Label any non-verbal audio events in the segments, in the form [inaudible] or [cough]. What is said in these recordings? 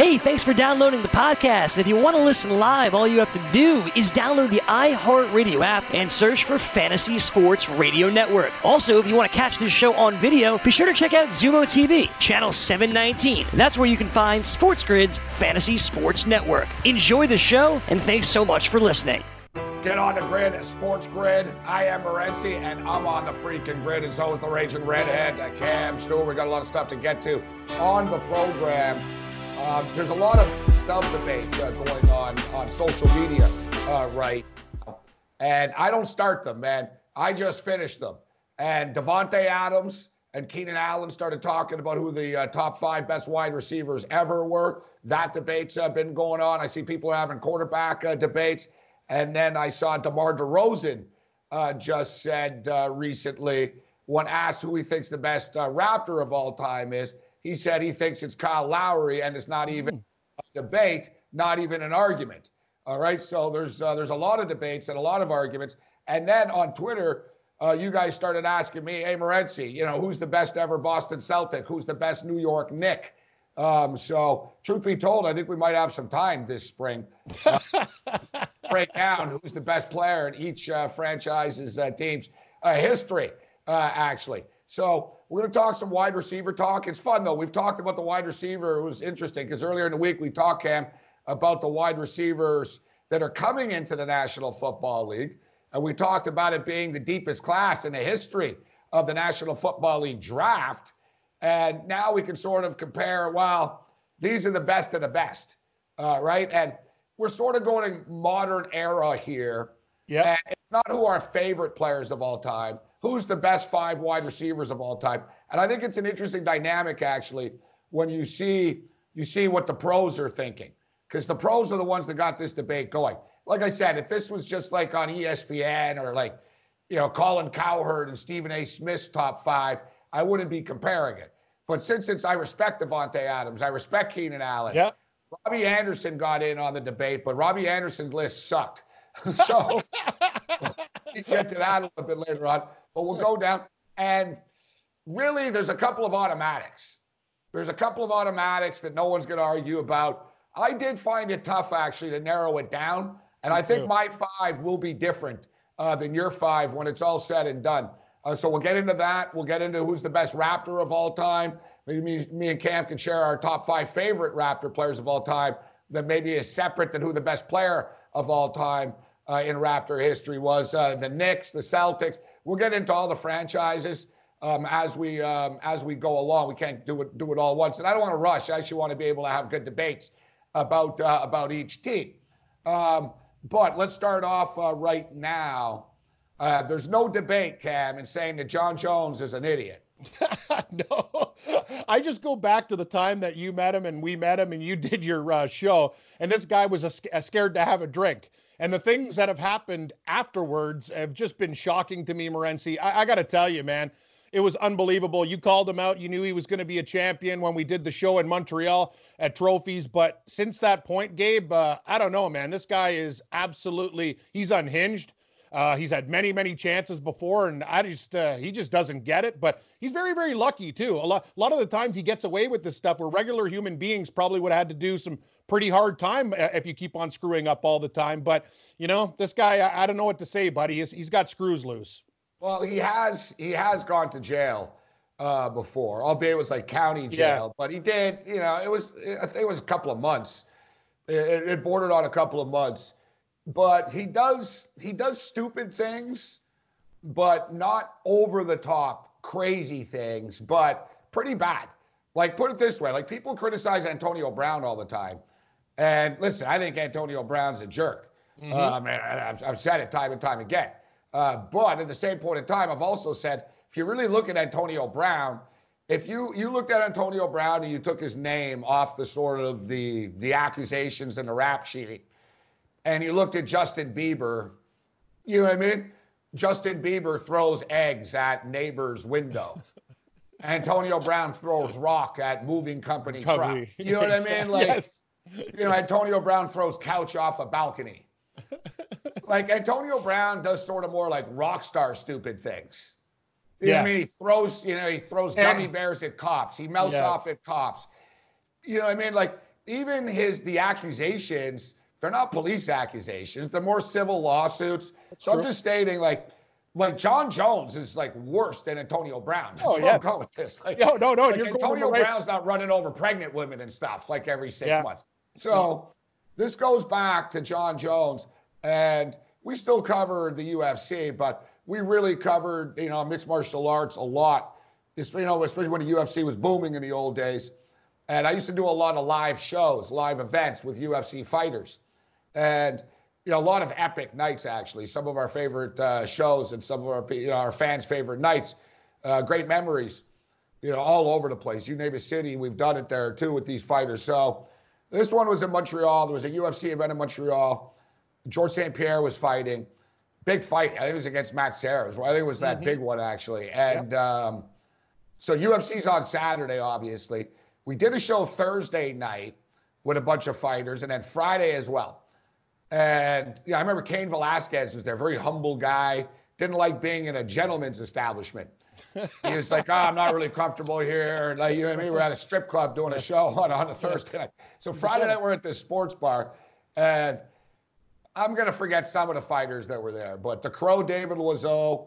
Hey, thanks for downloading the podcast. If you want to listen live, all you have to do is download the iHeartRadio app and search for Fantasy Sports Radio Network. Also, if you want to catch this show on video, be sure to check out Zumo TV, channel 719. That's where you can find Sports Grid's Fantasy Sports Network. Enjoy the show, and thanks so much for listening. Get on the grid at Sports Grid. I am Morency, and I'm on the freaking grid, and so is the Raging Redhead, Cam, Stewart. We got a lot of stuff to get to on the program. Um, there's a lot of stuff debate uh, going on on social media uh, right now. And I don't start them, man. I just finish them. And Davante Adams and Keenan Allen started talking about who the uh, top five best wide receivers ever were. That debate's uh, been going on. I see people having quarterback uh, debates. And then I saw DeMar DeRozan uh, just said recently, when asked who he thinks the best Raptor of all time is, he said he thinks it's Kyle Lowry, and it's not even mm. a debate, not even an argument. All right, so there's uh, there's a lot of debates and a lot of arguments. And then on Twitter, uh, you guys started asking me, "Hey, Morency, you know who's the best ever Boston Celtic? Who's the best New York Knick?" Um, so, truth be told, I think we might have some time this spring. Uh, [laughs] break down who's the best player in each uh, franchise's uh, team's uh, history, uh, actually. So we're going to talk some wide receiver talk. It's fun, though. We've talked about the wide receiver. It was interesting because earlier in the week, we talked, Cam, about the wide receivers that are coming into the National Football League. And we talked about it being the deepest class in the history of the National Football League draft. And now we can sort of compare, well, these are the best of the best, uh, right? And we're sort of going modern era here. Yeah. It's not who our favorite players of all time who's the best five wide receivers of all time. And I think it's an interesting dynamic actually when you see you see what the pros are thinking because the pros are the ones that got this debate going. Like I said, if this was just like on ESPN or like you know Colin Cowherd and Stephen A. Smith's top five, I wouldn't be comparing it. But since it's I respect Davante Adams, I respect Keenan Allen. Yeah. Robbie Anderson got in on the debate, but Robbie Anderson's list sucked. [laughs] so [laughs] we get to that a little bit later on but we'll go down. And really, there's a couple of automatics. There's a couple of automatics that no one's going to argue about. I did find it tough, actually, to narrow it down. And I think my five will be different uh, than your five when it's all said and done. Uh, so we'll get into that. We'll get into who's the best Raptor of all time. Maybe me, me and Cam can share our top five favorite Raptor players of all time that maybe is separate than who the best player of all time uh, in Raptor history was. Uh, the Knicks, the Celtics. We'll get into all the franchises um, as we um, as we go along. We can't do it do it all once, and I don't want to rush. I actually want to be able to have good debates about uh, about each team. Um, but let's start off uh, right now. Uh, there's no debate, Cam, in saying that John Jones is an idiot. [laughs] no, I just go back to the time that you met him and we met him and you did your uh, show, and this guy was a, a scared to have a drink. And the things that have happened afterwards have just been shocking to me, Morency. I, I got to tell you, man, it was unbelievable. You called him out. You knew he was going to be a champion when we did the show in Montreal at Trophies. But since that point, Gabe, uh, I don't know, man. This guy is absolutely, he's unhinged. Uh, he's had many, many chances before, and I just uh, he just doesn't get it. But he's very, very lucky too. A lot, a lot of the times he gets away with this stuff where regular human beings probably would have had to do some pretty hard time uh, if you keep on screwing up all the time. But you know, this guy, I, I don't know what to say, buddy. He's, he's got screws loose. Well, he has he has gone to jail uh, before, albeit it was like county jail, yeah. but he did. You know, it was I think it was a couple of months. It, it bordered on a couple of months but he does he does stupid things, but not over the top crazy things, but pretty bad. Like put it this way, like people criticize Antonio Brown all the time, and listen, I think Antonio Brown's a jerk. Mm-hmm. Um, I've, I've, said it time and time again. Uh, but at the same point in time, I've also said if you really look at Antonio Brown, if you you looked at Antonio Brown and you took his name off the sort of the the accusations and the rap sheet, and you looked at Justin Bieber, you know what I mean? Justin Bieber throws eggs at neighbor's window. [laughs] Antonio Brown throws rock at moving company truck. You know what I mean? [laughs] Like, yes. [laughs] you know, Antonio Brown throws couch off a balcony. [laughs] like Antonio Brown does sort of more like rock star stupid things. You yeah. know what I mean? He throws, you know, he throws gummy bears at cops. He melts yeah. off at cops. You know what I mean? Like even his the accusations, they're not police accusations. They're more civil lawsuits. That's so true. I'm just stating, like, like John Jones is like worse than Antonio Brown. That's Oh, yes. I'm going with this. Like, No, no, no. like you're going Antonio right- Brown's not running over pregnant women and stuff like every six Yeah. months. So this goes back to John Jones, and we still cover the UFC, but we really covered you know mixed martial arts a lot. You know, especially when the UFC was booming in the old days. And I used to do a lot of live shows, live events with UFC fighters, and you know a lot of epic nights actually. Some of our favorite uh, shows and some of our you know, our fans' favorite nights. Uh, great memories you know, all over the place. You name a city, we've done it there too with these fighters. So this one was in Montreal. There was a UFC event in Montreal. George St. Pierre was fighting. Big fight. I think it was against Matt Serra. I think it was that big one actually. And um, so UFC's on Saturday, obviously. We did a show Thursday night with a bunch of fighters, and then Friday as well. And yeah, I remember Cain Velasquez was there, very humble guy, didn't like being in a gentleman's establishment. He was like, oh, I'm not really comfortable here. Like, you know what I mean? We're at a strip club doing a show on, on a Thursday night. So Friday night, we're at this sports bar. And I'm going to forget some of the fighters that were there. But the Crow David Loiseau,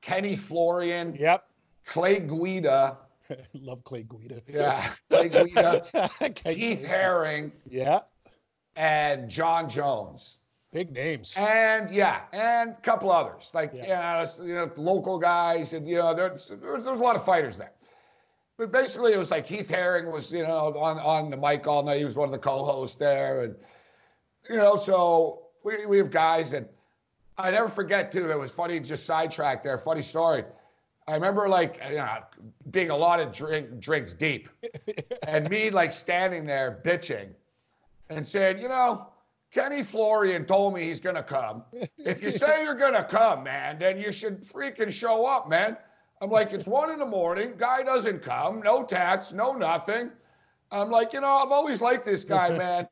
Kenny Florian, Yep. Clay Guida, [laughs] Love Clay Guida. yeah, Clay Guida. [laughs] Heath Herring, Yeah. and John Jones. Big names. And yeah, and a couple others like Yeah. yeah, it's, you know, local guys, and you know, there's there was, there a lot of fighters there. But basically, it was like Heath Herring was you know on on the mic all night. He was one of the co-hosts there, and you know, so we we have guys, and I never forget too. It was funny, just sidetrack there. Funny story. I remember like you know, being a lot of drink drinks deep, [laughs] and me like standing there bitching, and saying, you know. Kenny Florian told me he's gonna come. [laughs] If you say you're gonna come, man, then you should freaking show up, man. I'm like, it's one in the morning. Guy doesn't come. No tax, no nothing. I'm like, you know, I've always liked this guy, [laughs] man.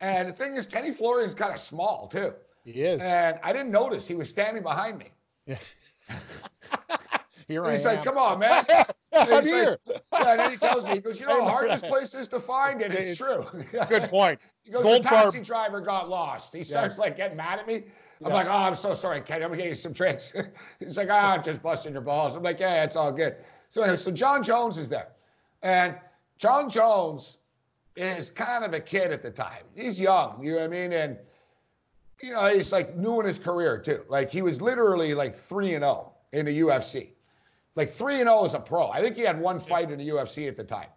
And the thing is, Kenny Florian's kind of small too. He is. And I didn't notice he was standing behind me. [laughs] Here And I he's am. like, come on, man. [laughs] I'm here. like- [laughs] yeah, and then he tells me, he goes, you know how hard this place is to find? And it's true. Good point. [laughs] He goes, Goldfarb- the taxi driver got lost. He starts like getting mad at me. I'm Yeah. like, oh, I'm so sorry, Kenny. I'm gonna get you some drinks. He's like, ah, I'm just busting your balls. I'm like, yeah, it's all good. So anyway, so John Jones is there. And John Jones is kind of a kid at the time. He's young, you know what I mean? And you know, he's like new in his career too. Like he was literally like three and zero in the UFC, like three and oh zero as a pro. I think he had one fight in the UFC at the time.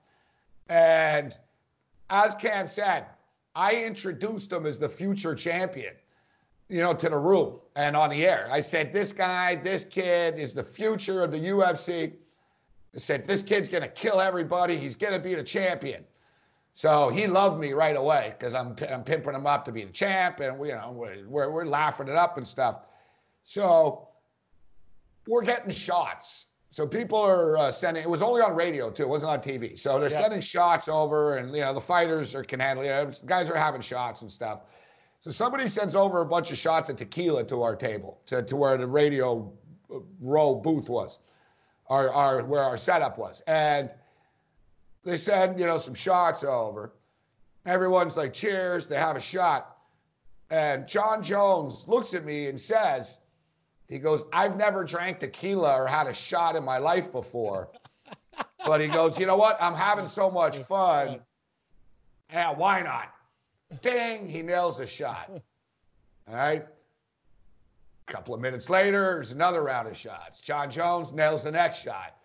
And as Cam said, I introduced him as the future champion, you know, to the room and on the air. I said, this guy, this kid is the future of the UFC. I said, this kid's gonna kill everybody. He's gonna be the champion. So he loved me right away because I'm, I'm pimping him up to be the champ, and we, you know we're, we're laughing it up and stuff. So we're getting shots. So people are uh, sending. It was only on radio too. It wasn't on TV. So they're Yeah. sending shots over, and you know the fighters are can handle. You know, guys are having shots and stuff. So somebody sends over a bunch of shots of tequila to our table, to, to where the radio uh, row booth was, our, our where our setup was, and they send you know some shots over. Everyone's like, cheers. They have a shot, and John Jones looks at me and says, he goes, I've never drank tequila or had a shot in my life before. But he goes, you know what? I'm having so much [laughs] fun. Yeah, why not? Ding, he nails a shot. All right. A couple of minutes later, there's another round of shots. John Jones nails the next shot.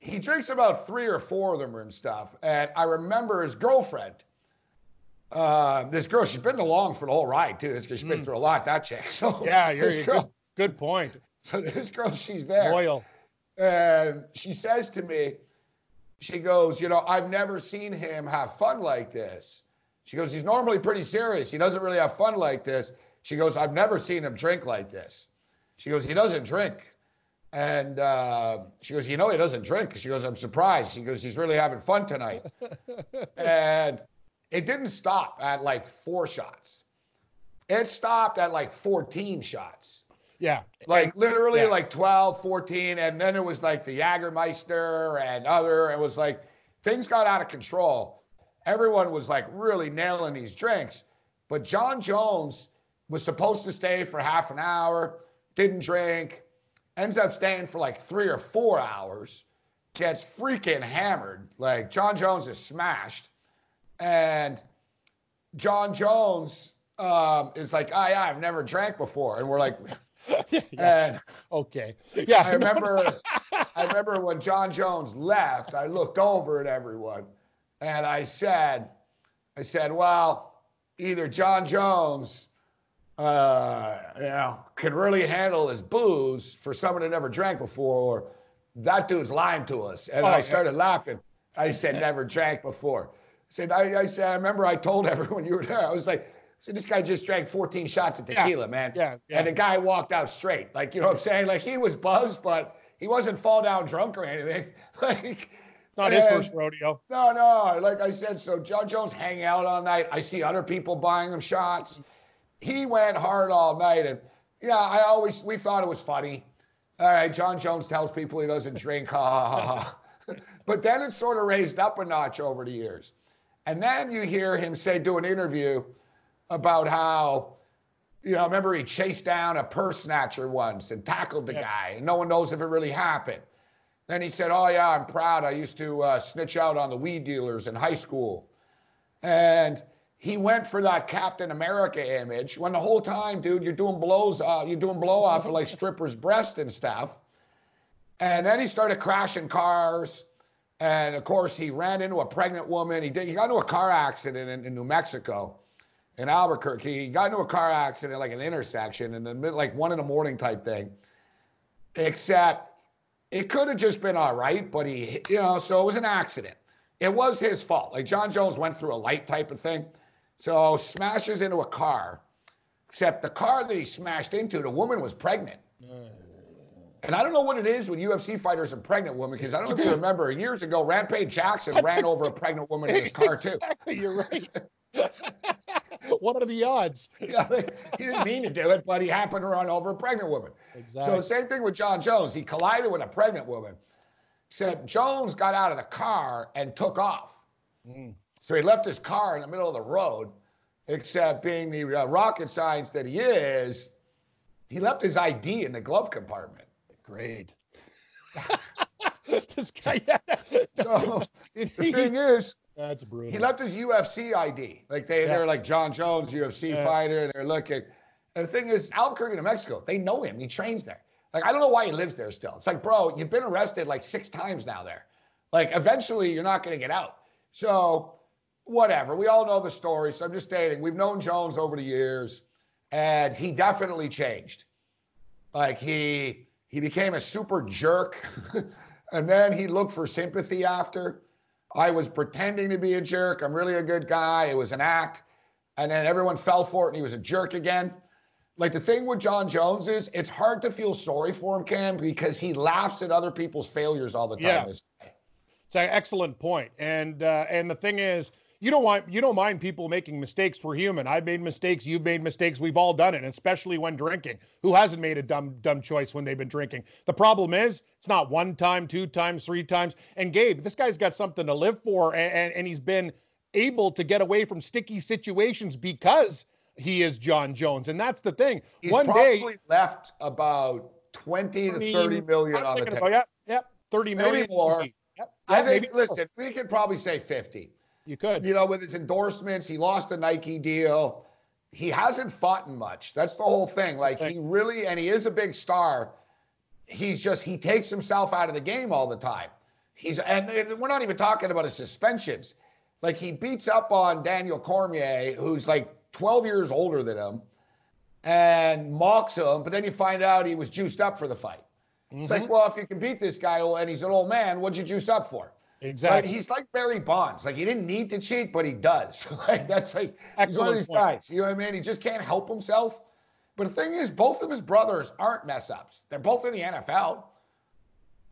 He drinks about three or four of them and stuff. And I remember his girlfriend. Uh, this girl, she's been along for the whole ride too. This, she's been Mm. through a lot, that chick. [laughs] So Yeah, you're, this girl, good, point. so this girl, she's there. Loyal. And she says to me, she goes, You know, I've never seen him have fun like this. She goes, He's normally pretty serious. He doesn't really have fun like this. She goes, I've never seen him drink like this. She goes, He doesn't drink. And uh, she goes, You know, he doesn't drink. She goes, I'm surprised. She goes, He's really having fun tonight. [laughs] and it didn't stop at like four shots, it stopped at like 14 shots Yeah. like literally yeah. like 12 14 and then it was like the jagermeister and other it was like things got out of control everyone was like really nailing these drinks. But John Jones was supposed to stay for half an hour, didn't drink, ends up staying for like three or four hours, gets freaking hammered. Like John Jones is smashed. And John Jones um, is like, I, I've never drank before. And we're like, yeah, [laughs] okay. Yeah. I [laughs] remember I remember when John Jones left, I looked over at everyone and I said, I said, well, either John Jones uh, you know, can really handle his booze for someone that never drank before, or that dude's lying to us. And Oh, I yeah. started laughing. I said, [laughs] never drank before. I said, I, I said, I remember I told everyone you were there. I was like, so this guy just drank 14 shots of Yeah. tequila, man. Yeah, yeah. And the guy walked out straight. Like, you know what I'm saying? Like he was buzzed, but he wasn't fall down drunk or anything. [laughs] like Not his first rodeo. no, no. Like I said, so John Jones hanging out all night. I see other people buying him shots. He went hard all night, and yeah, I always we thought it was funny. All right, John Jones tells people he doesn't drink, ha ha ha. ha. [laughs] but then it sort of raised up a notch over the years, and then you hear him say, do an interview about how. You know, I remember he chased down a purse snatcher once and tackled the Yeah. guy, and no one knows if it really happened. Then he said, "Oh yeah, I'm proud. I used to uh, snitch out on the weed dealers in high school." And he went for that Captain America image when the whole time, dude, you're doing blows, uh, you're doing blow off for like [laughs] strippers' breast and stuff. And then he started crashing cars. And of course, he ran into a pregnant woman. He did. He got into a car accident in, in New Mexico, in Albuquerque. He got into a car accident, like an intersection, in the mid, like one in the morning type thing. Except it could have just been all right, but he, you know, so it was an accident. It was his fault. Like John Jones went through a light type of thing. So smashes into a car, except the car that he smashed into, the woman was pregnant. Mm. And I don't know what it is with UFC fighters and pregnant women, because I don't know if you remember years ago, Rampage Jackson ran over a pregnant woman in his car too. [laughs] You're right. [laughs] [laughs] what are the odds? [laughs] Yeah, he didn't mean to do it, but he happened to run over a pregnant woman. Exactly. So same thing with John Jones. He collided with a pregnant woman. Except Jones got out of the car and took off. Mm. So he left his car in the middle of the road. Except being the uh, rocket science that he is, he left his ID in the glove compartment. Great. [laughs] this guy, yeah. So the thing is, That's brutal. he left his UFC ID. Like they, Yeah. they're like John Jones, UFC Yeah. fighter, and they're looking. And the thing is, Albuquerque, New Mexico, they know him. He trains there. Like I don't know why he lives there still. It's like, bro, you've been arrested like six times now there. Like eventually, you're not going to get out. So whatever. We all know the story. So I'm just stating, we've known Jones over the years, and he definitely changed. Like he he became a super jerk, [laughs] and then he looked for sympathy after. I was pretending to be a jerk. I'm really a good guy. It was an act. And then everyone fell for it and he was a jerk again. Like the thing with John Jones is it's hard to feel sorry for him, Cam, because he laughs at other people's failures all the time. Yeah. It's an excellent point. And uh, and the thing is, you don't want you don't mind people making mistakes. We're human. I've made mistakes. You've made mistakes. We've all done it, especially when drinking. Who hasn't made a dumb dumb choice when they've been drinking? The problem is, it's not one time, two times, three times. And Gabe, this guy's got something to live for, and and, and he's been able to get away from sticky situations because he is John Jones. And that's the thing. He's one day, probably left about 20 to 30 million I'm on the table. about, yep, yep, thirty Maybe million. more. Yep, I think, more. listen, we could probably say 50. You could. You know, with his endorsements, he lost the Nike deal. He hasn't fought in much. That's the whole thing. Like he really, and he is a big star. He's just he takes himself out of the game all the time. He's and we're not even talking about his suspensions. Like he beats up on Daniel Cormier, who's like 12 years older than him, and mocks him. But then you find out he was juiced up for the fight. It's Mm-hmm. like, well, if you can beat this guy and he's an old man, what'd you juice up for? Exactly. Like, he's like Barry Bonds. Like he didn't need to cheat, but he does. [laughs] like that's like he's one of these point. guys. You know what I mean? He just can't help himself. But the thing is, both of his brothers aren't mess ups. They're both in the NFL.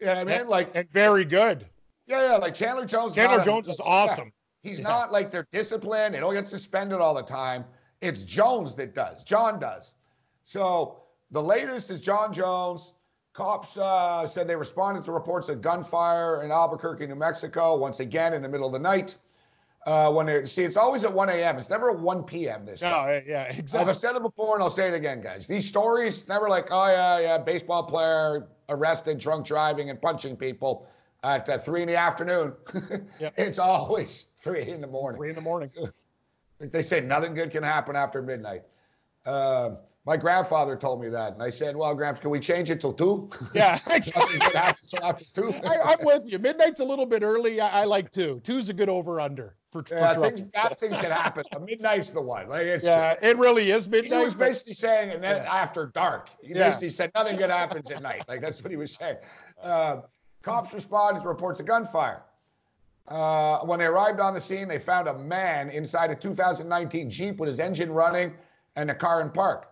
You know what I mean? And- Like, and very good. yeah, yeah. Like Chandler Jones. Chandler not a- Jones is yeah. awesome. He's Yeah. not like they're disciplined. They don't get suspended all the time. It's Jones that does. John does. So the latest is John Jones. Cops uh, said they responded to reports of gunfire in Albuquerque, New Mexico, once again in the middle of the night. Uh, when they see, it's always at 1 a.m. It's never 1 p.m. This No, stuff. yeah, As exactly. I've said it before, and I'll say it again, guys. These stories never like, oh yeah, yeah, baseball player arrested, drunk driving, and punching people at uh, three in the afternoon. [laughs] Yep. It's always [laughs] three in the morning. Three in the morning. [laughs] They say nothing good can happen after midnight. Um my grandfather told me that, and I said, "Well, Gramps, can we change it till two? [laughs] Yeah, nothing good happens till after two. [laughs] I, I'm with you. Midnight's a little bit early. I, I like two. Two's a good over under for, for yeah, things, bad things can happen. Midnight's the one. Like it's Yeah, it really is midnight. he was basically saying, and then Yeah. after dark, he Yeah. basically said nothing good happens at night. Like that's what he was saying. Uh, cops responded to reports of gunfire. Uh, when they arrived on the scene, they found a man inside a 2019 Jeep with his engine running and a car in park.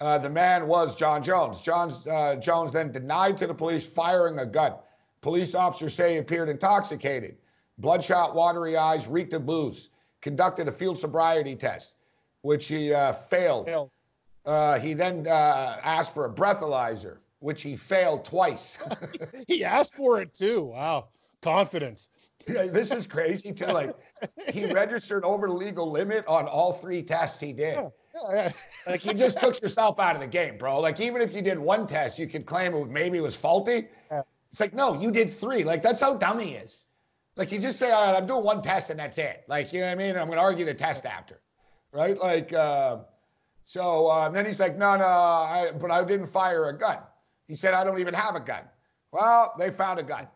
Uh, the man was John Jones. John's, uh, Jones then denied to the police firing a gun. Police officers say he appeared intoxicated. Bloodshot, watery eyes, reeked of booze. Conducted a field sobriety test, which he uh, failed. Hell, Uh, he then uh, asked for a breathalyzer, which he failed twice. [laughs] He asked for it too. Wow, confidence. Yeah, this is crazy too. Like he registered over the legal limit on all three tests he did. Yeah, yeah. Like you just took yourself out of the game, bro. Like even if you did one test, you could claim it maybe it was faulty. Yeah. It's like no, you did three. Like that's how dumb he is. Like you just say, all right, I'm doing one test and that's it. Like you know what I mean? I'm gonna argue the test after, right? Like uh, so. Um, then he's like, no, no, I, but I didn't fire a gun. He said, I don't even have a gun. Well, they found a gun.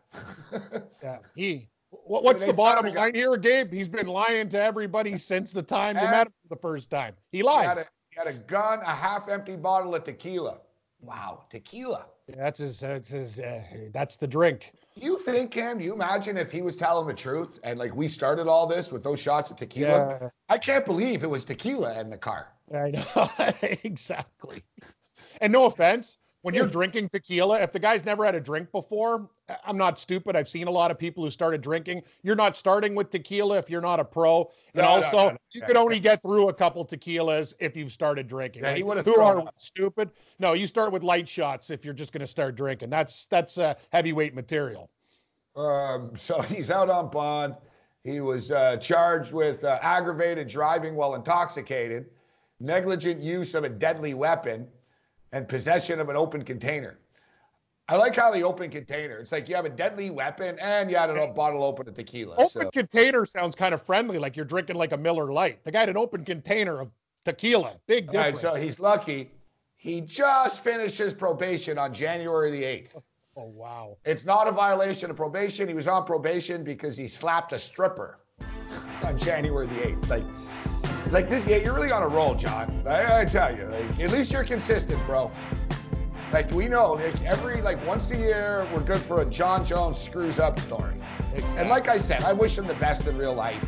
Yeah, he. What, what's the bottom line here, Gabe? He's been lying to everybody [laughs] since the time they met him for the first time. He He had, lies. a, he had a gun, a half-empty bottle of tequila. Wow, tequila. Yeah, that's his. That's his. Uh, that's the drink. You think, Cam? You imagine if he was telling the truth and like we started all this with those shots of tequila? Yeah, I can't believe it was tequila in the car. I know [laughs] exactly. And no offense, when you're drinking tequila, if the guy's never had a drink before, I- I'm not stupid. I've seen a lot of people who started drinking. You're not starting with tequila if you're not a pro, and No, no, also no, no, you could only get through a couple tequilas if you've started drinking. Yeah, he who are up. stupid? No, you start with light shots if you're just going to start drinking. That's that's uh, heavyweight material. Um, [laughs] so he's out on bond. He was uh, charged with uh, aggravated driving while intoxicated, negligent use of a deadly weapon, and possession of an open container. I like how the open container. It's like you have a deadly weapon and you had a bottle open of tequila. Open So container sounds kind of friendly, like you're drinking like a Miller Lite. The guy had an open container of tequila. Big right, difference. so he's lucky. He just finished his probation on January the 8th. oh wow. It's not a violation of probation. He was on probation because he slapped a stripper on January the 8th. Like, like this, yeah, you're really on a roll, John. I, I tell you, like, at least you're consistent, bro. Like we know, like every like once a year, we're good for a John Jones screws up story. And like I said, I wish him the best in real life.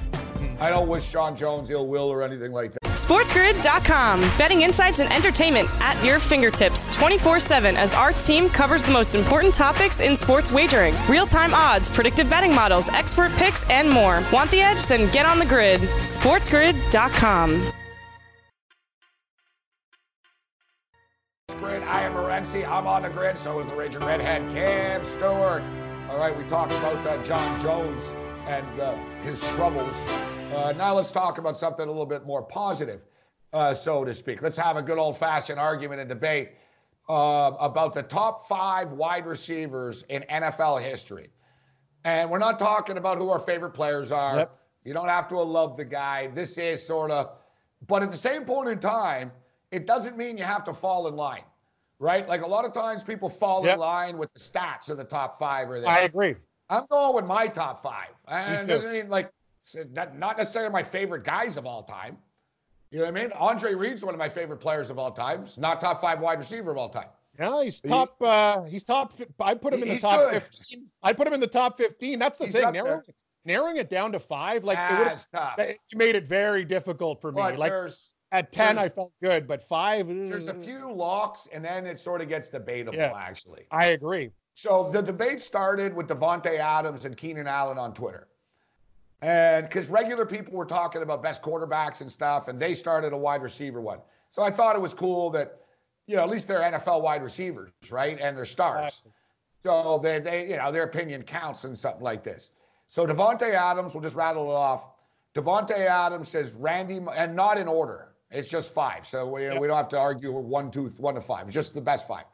I don't wish John Jones ill will or anything like that. SportsGrid.com. Betting insights and entertainment at your fingertips 24 7 as our team covers the most important topics in sports wagering real time odds, predictive betting models, expert picks, and more. Want the edge? Then get on the grid. SportsGrid.com. Grid. I am Morency. I'm on the grid. So is the Raging Redhead, Cam Stewart. All right, we talked about uh, John Jones and uh, his troubles. Uh, now let's talk about something a little bit more positive, uh, so to speak. Let's have a good old-fashioned argument and debate um, about the top five wide receivers in NFL history. And we're not talking about who our favorite players are. Yep. You don't have to love the guy. This is sort of, but at the same point in time, it doesn't mean you have to fall in line, right? Like a lot of times people fall Yep. in line with the stats of the top five or this. I agree. I'm going with my top five. And it doesn't mean like not not necessarily my favorite guys of all time. You know what I mean? Andre Reed's one of my favorite players of all time. He's not top five wide receiver of all time. Yeah, he's He- top. Uh, he's top. I put him in the top good. fifteen. I put him in the top fifteen. That's the He's thing. Narrowing, narrowing it down to five, like it would. That's tough. You made it very difficult for me. But like at ten, I felt good, but five. there's a uh, few locks, and then it sort of gets debatable. Yeah. Actually, I agree. So the debate started with Davante Adams and Keenan Allen on Twitter. And because regular people were talking about best quarterbacks and stuff, and they started a wide receiver one. So I thought it was cool that, you know, at least they're NFL wide receivers, right? And they're stars. So they, they, you know, their opinion counts in something like this. So Davante Adams, we'll just rattle it off. Davante Adams says Randy, and not in order. It's just five. So we, yep. we don't have to argue one, two, one to five. It's just the best 5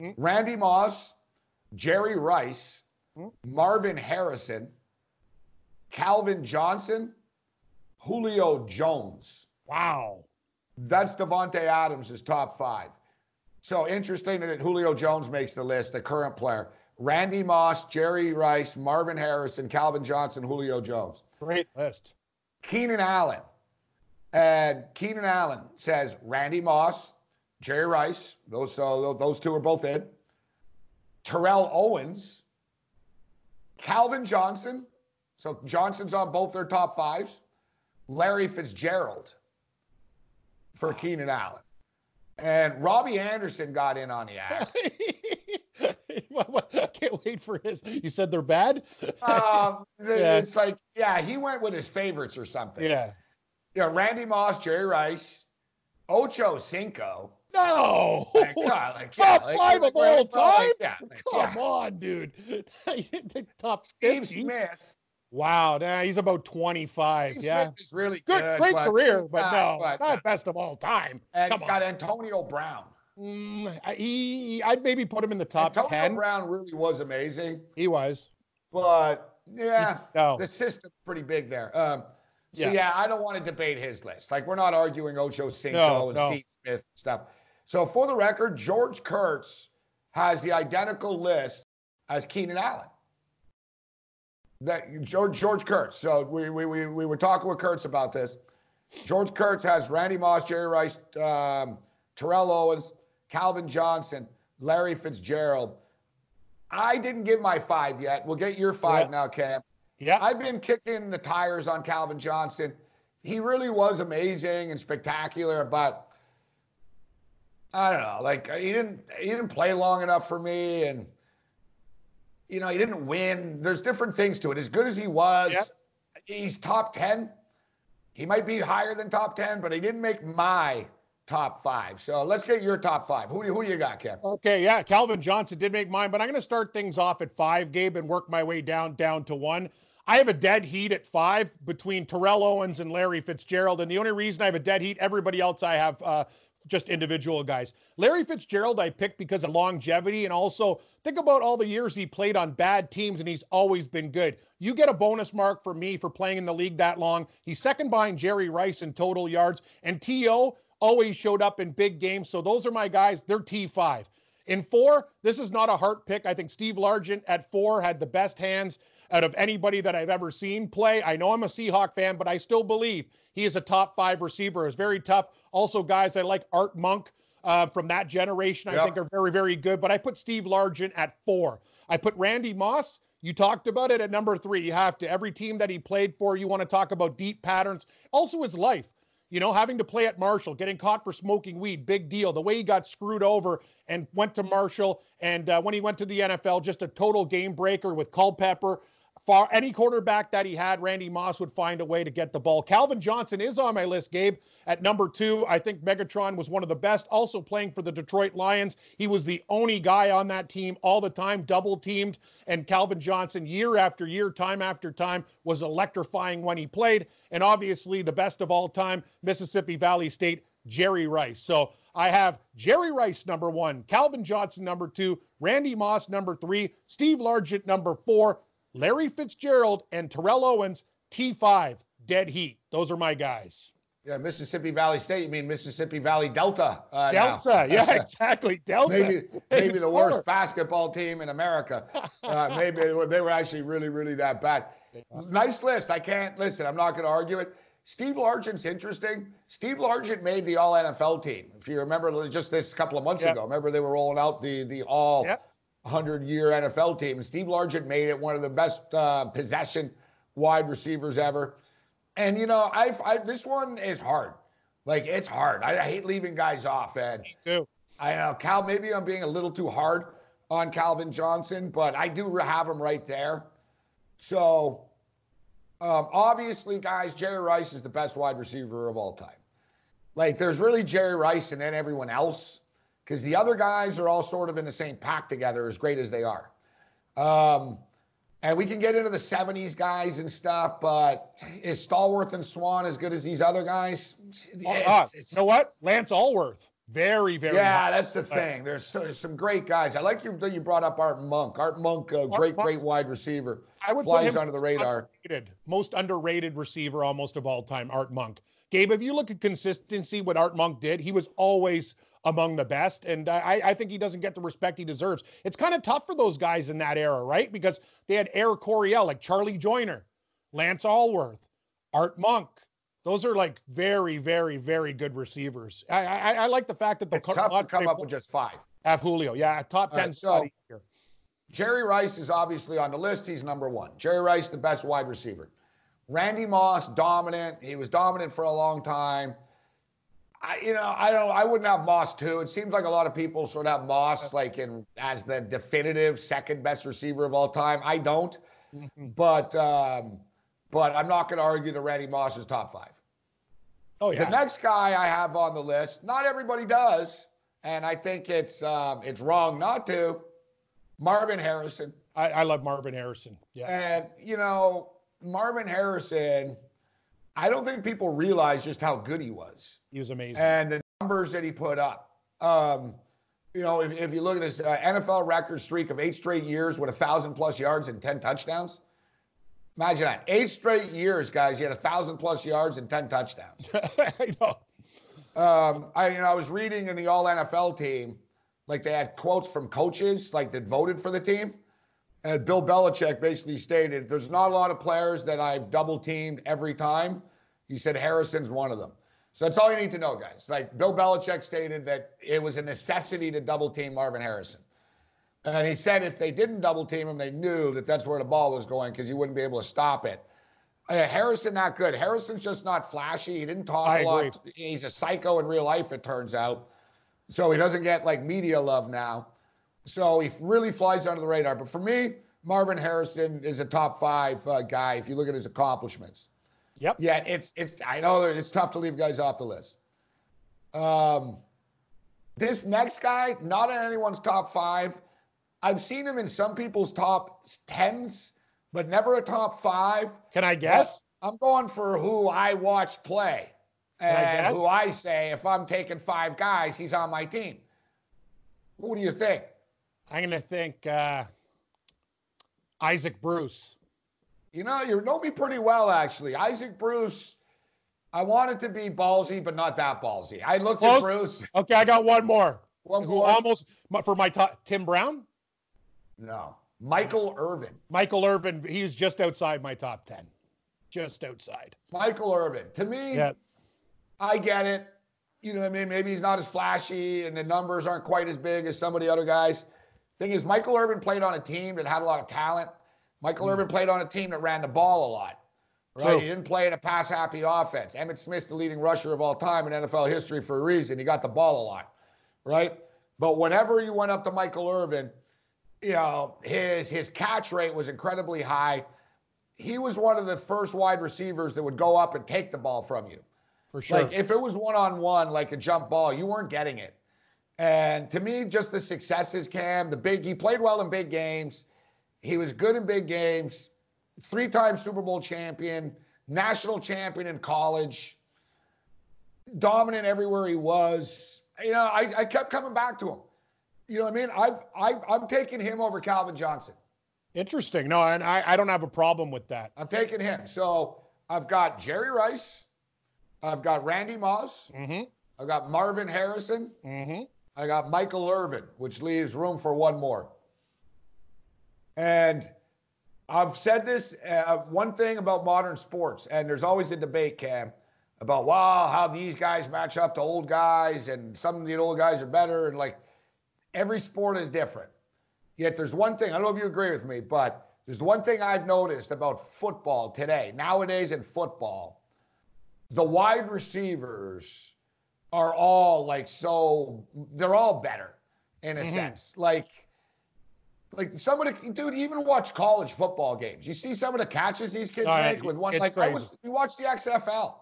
mm-hmm. Randy Moss, Jerry Rice, mm-hmm. Marvin Harrison, Calvin Johnson, Julio Jones. Wow. That's Davante Adams' top five. So interesting that Julio Jones makes the list, the current player. Randy Moss, Jerry Rice, Marvin Harrison, Calvin Johnson, Julio Jones. Great list. Keenan Allen. And Keenan Allen says Randy Moss, Jerry Rice. Those uh, those two are both in. Terrell Owens, Calvin Johnson. So Johnson's on both their top fives. Larry Fitzgerald for Keenan Allen. And Robbie Anderson got in on the act. [laughs] I can't wait for his. You said they're bad? um, [laughs] yeah. It's like, yeah, he went with his favorites or something. Yeah. Yeah, Randy Moss, Jerry Rice, Ocho Cinco. No, like, God, like, yeah, top like, five of all time. yeah, Come yeah. on, dude. [laughs] The top Steve 50. Smith. Wow, nah, he's about 25. Steve yeah, Smith is really good, good great but, career, but no, but, not best of all time. And Come he's on. got Antonio Brown. Mm, he, I'd maybe put him in the top Antonio 10. Brown really was amazing. He was. But yeah, no. the system's pretty big there. Um, so yeah. yeah. I don't want to debate his list. Like we're not arguing Ocho Cinco no, and no. Steve Smith and stuff. So for the record, George Kurtz has the identical list as Keenan Allen. That George George Kurtz. So we we we, we were talking with Kurtz about this. George Kurtz has Randy Moss, Jerry Rice, um, Terrell Owens, Calvin Johnson, Larry Fitzgerald. I didn't give my five yet. We'll get your five yeah. now, Cam. Yeah. I've been kicking the tires on Calvin Johnson. He really was amazing and spectacular, but I don't know. Like he didn't he didn't play long enough for me, and you know he didn't win. There's different things to it. As good as he was, yep. he's top ten. He might be higher than top ten, but he didn't make my top five. So let's get your top five. Who do you, who do you got, Kev? Okay, yeah, Calvin Johnson did make mine, but I'm going to start things off at five, Gabe, and work my way down down to one. I have a dead heat at five between Terrell Owens and Larry Fitzgerald, and the only reason I have a dead heat, everybody else I have uh, just individual guys. Larry Fitzgerald I picked because of longevity and also think about all the years he played on bad teams and he's always been good. You get a bonus mark for me for playing in the league that long. He's second behind Jerry Rice in total yards and T.O always showed up in big games. So those are my guys. They're T5. In four, this is not a heart pick. I think Steve Largent at four had the best hands out of anybody that I've ever seen play. I know I'm a Seahawk fan, but I still believe he is a top five receiver. Is very tough. Also, guys I like Art Monk uh, from that generation. I yep. think are very very good. But I put Steve Largent at four. I put Randy Moss. You talked about it at number three. You have to. Every team that he played for, you want to talk about deep patterns. Also, his life. You know, having to play at Marshall, getting caught for smoking weed, big deal. The way he got screwed over and went to Marshall, and uh, when he went to the NFL, just a total game breaker with Culpepper. Far any quarterback that he had, Randy Moss would find a way to get the ball. Calvin Johnson is on my list, Gabe, at number two. I think Megatron was one of the best. Also playing for the Detroit Lions, he was the only guy on that team all the time, double teamed. And Calvin Johnson, year after year, time after time, was electrifying when he played. And obviously, the best of all time, Mississippi Valley State, Jerry Rice. So I have Jerry Rice number one, Calvin Johnson number two, Randy Moss number three, Steve Largent number four, Larry Fitzgerald and Terrell Owens, T5, dead heat. Those are my guys. Yeah, Mississippi Valley State. You mean Mississippi Valley Delta? Uh, Delta, yeah, [laughs] exactly. Delta. maybe maybe the worst basketball team in America. [laughs] Uh, maybe they were, they were actually really, really that bad. Nice list. I can't listen. I'm not going to argue it. Steve Largent's interesting. Steve Largent made the All NFL team. If you remember, just this couple of months yep. ago. Remember they were rolling out the the All yep. 100 year NFL team. Steve Largent made it one of the best uh, possession wide receivers ever. And, you know, I've, I, this one is hard. Like, it's hard. I, I hate leaving guys off. And Me too. I know, Cal, maybe I'm being a little too hard on Calvin Johnson, but I do have him right there. So, um, obviously, guys, Jerry Rice is the best wide receiver of all time. Like, there's really Jerry Rice and then everyone else because the other guys are all sort of in the same pack together, as great as they are. Um, And we can get into the 70s guys and stuff, but is Stallworth and Swann as good as these other guys? Oh, uh, you know what? Lance Alworth. Very, very. Yeah, that's the thing. There's, so, there's some great guys. I like you that you brought up Art Monk. Art Monk, a great, great wide receiver. I would flies under the radar. Underrated, most underrated receiver almost of all time, Art Monk. Gabe, if you look at consistency, what Art Monk did, he was always among the best. And I, I think he doesn't get the respect he deserves. It's kind of tough for those guys in that era, right? Because they had Air Coryell, like Charlie Joiner, Lance Alworth, Art Monk. Those are like very, very, very good receivers. I I, I like the fact that the it's tough to come up with just five. Have Julio, yeah, top ten. Right, so here. Jerry Rice is obviously on the list. He's number one. Jerry Rice, the best wide receiver. Randy Moss, dominant. He was dominant for a long time. I, you know, I don't. I wouldn't have Moss too. It seems like a lot of people sort of have Moss like in as the definitive second best receiver of all time. I don't, mm-hmm. but um, but I'm not going to argue that Randy Moss is top five. Oh yeah. The next guy I have on the list, not everybody does, and I think it's um, it's wrong not to. Marvin Harrison. I, I love Marvin Harrison. Yeah. And you know, Marvin Harrison I don't think people realize just how good he was. He was amazing. And the numbers that he put up. Um, you know, if, if you look at his uh, NFL record streak of eight straight years with a thousand plus yards and 10 touchdowns, imagine that. Eight straight years, guys, he had a thousand plus yards and 10 touchdowns. [laughs] I know. Um, I, you know, I was reading in the all NFL team, like they had quotes from coaches, like that voted for the team. And Bill Belichick basically stated, there's not a lot of players that I've double teamed every time. He said Harrison's one of them. So that's all you need to know, guys. Like Bill Belichick stated that it was a necessity to double team Marvin Harrison. And he said if they didn't double team him, they knew that that's where the ball was going because he wouldn't be able to stop it. Uh, Harrison, not good. Harrison's just not flashy. He didn't talk I a lot. He's a psycho in real life, it turns out. So he doesn't get like media love now. So he really flies under the radar. But for me, Marvin Harrison is a top five uh, guy if you look at his accomplishments. Yep. Yeah, it's it's. I know it's tough to leave guys off the list. Um, this next guy, not in anyone's top five. I've seen him in some people's top tens, but never a top five. Can I guess? I'm going for who I watch play, and I who I say if I'm taking five guys, he's on my team. Who do you think? I'm going to think uh, Isaac Bruce. You know, you know me pretty well, actually. Isaac Bruce, I wanted to be ballsy, but not that ballsy. I looked Close. at Bruce. Okay, I got one more. One more Who more. almost for my top Tim Brown? No. Michael Irvin. Michael Irvin, he's just outside my top 10. Just outside. Michael Irvin. To me, yeah. I get it. You know what I mean? Maybe he's not as flashy and the numbers aren't quite as big as some of the other guys. Thing is, Michael Irvin played on a team that had a lot of talent. Michael mm. Irvin played on a team that ran the ball a lot. Right? True. He didn't play in a pass happy offense. Emmitt Smith's the leading rusher of all time in NFL history for a reason. He got the ball a lot. Right? But whenever you went up to Michael Irvin, you know, his his catch rate was incredibly high. He was one of the first wide receivers that would go up and take the ball from you. For sure. Like if it was one on one, like a jump ball, you weren't getting it. And to me, just the successes, Cam, the big, he played well in big games. He was good in big games, three time Super Bowl champion, national champion in college, dominant everywhere he was. You know, I, I kept coming back to him. You know what I mean? I've, I've, I'm taking him over Calvin Johnson. Interesting. No, and I, I don't have a problem with that. I'm taking him. So I've got Jerry Rice. I've got Randy Moss. Mm-hmm. I've got Marvin Harrison. Mm-hmm. I got Michael Irvin, which leaves room for one more. And I've said this uh, one thing about modern sports, and there's always a debate, Cam, about wow, how these guys match up to old guys, and some of the old guys are better, and like every sport is different. Yet there's one thing I don't know if you agree with me, but there's one thing I've noticed about football today. Nowadays in football, the wide receivers are all like so they're all better in a mm-hmm. sense. Like like some of the dude, even watch college football games. You see some of the catches these kids oh, make with one like crazy. I was you watch the XFL.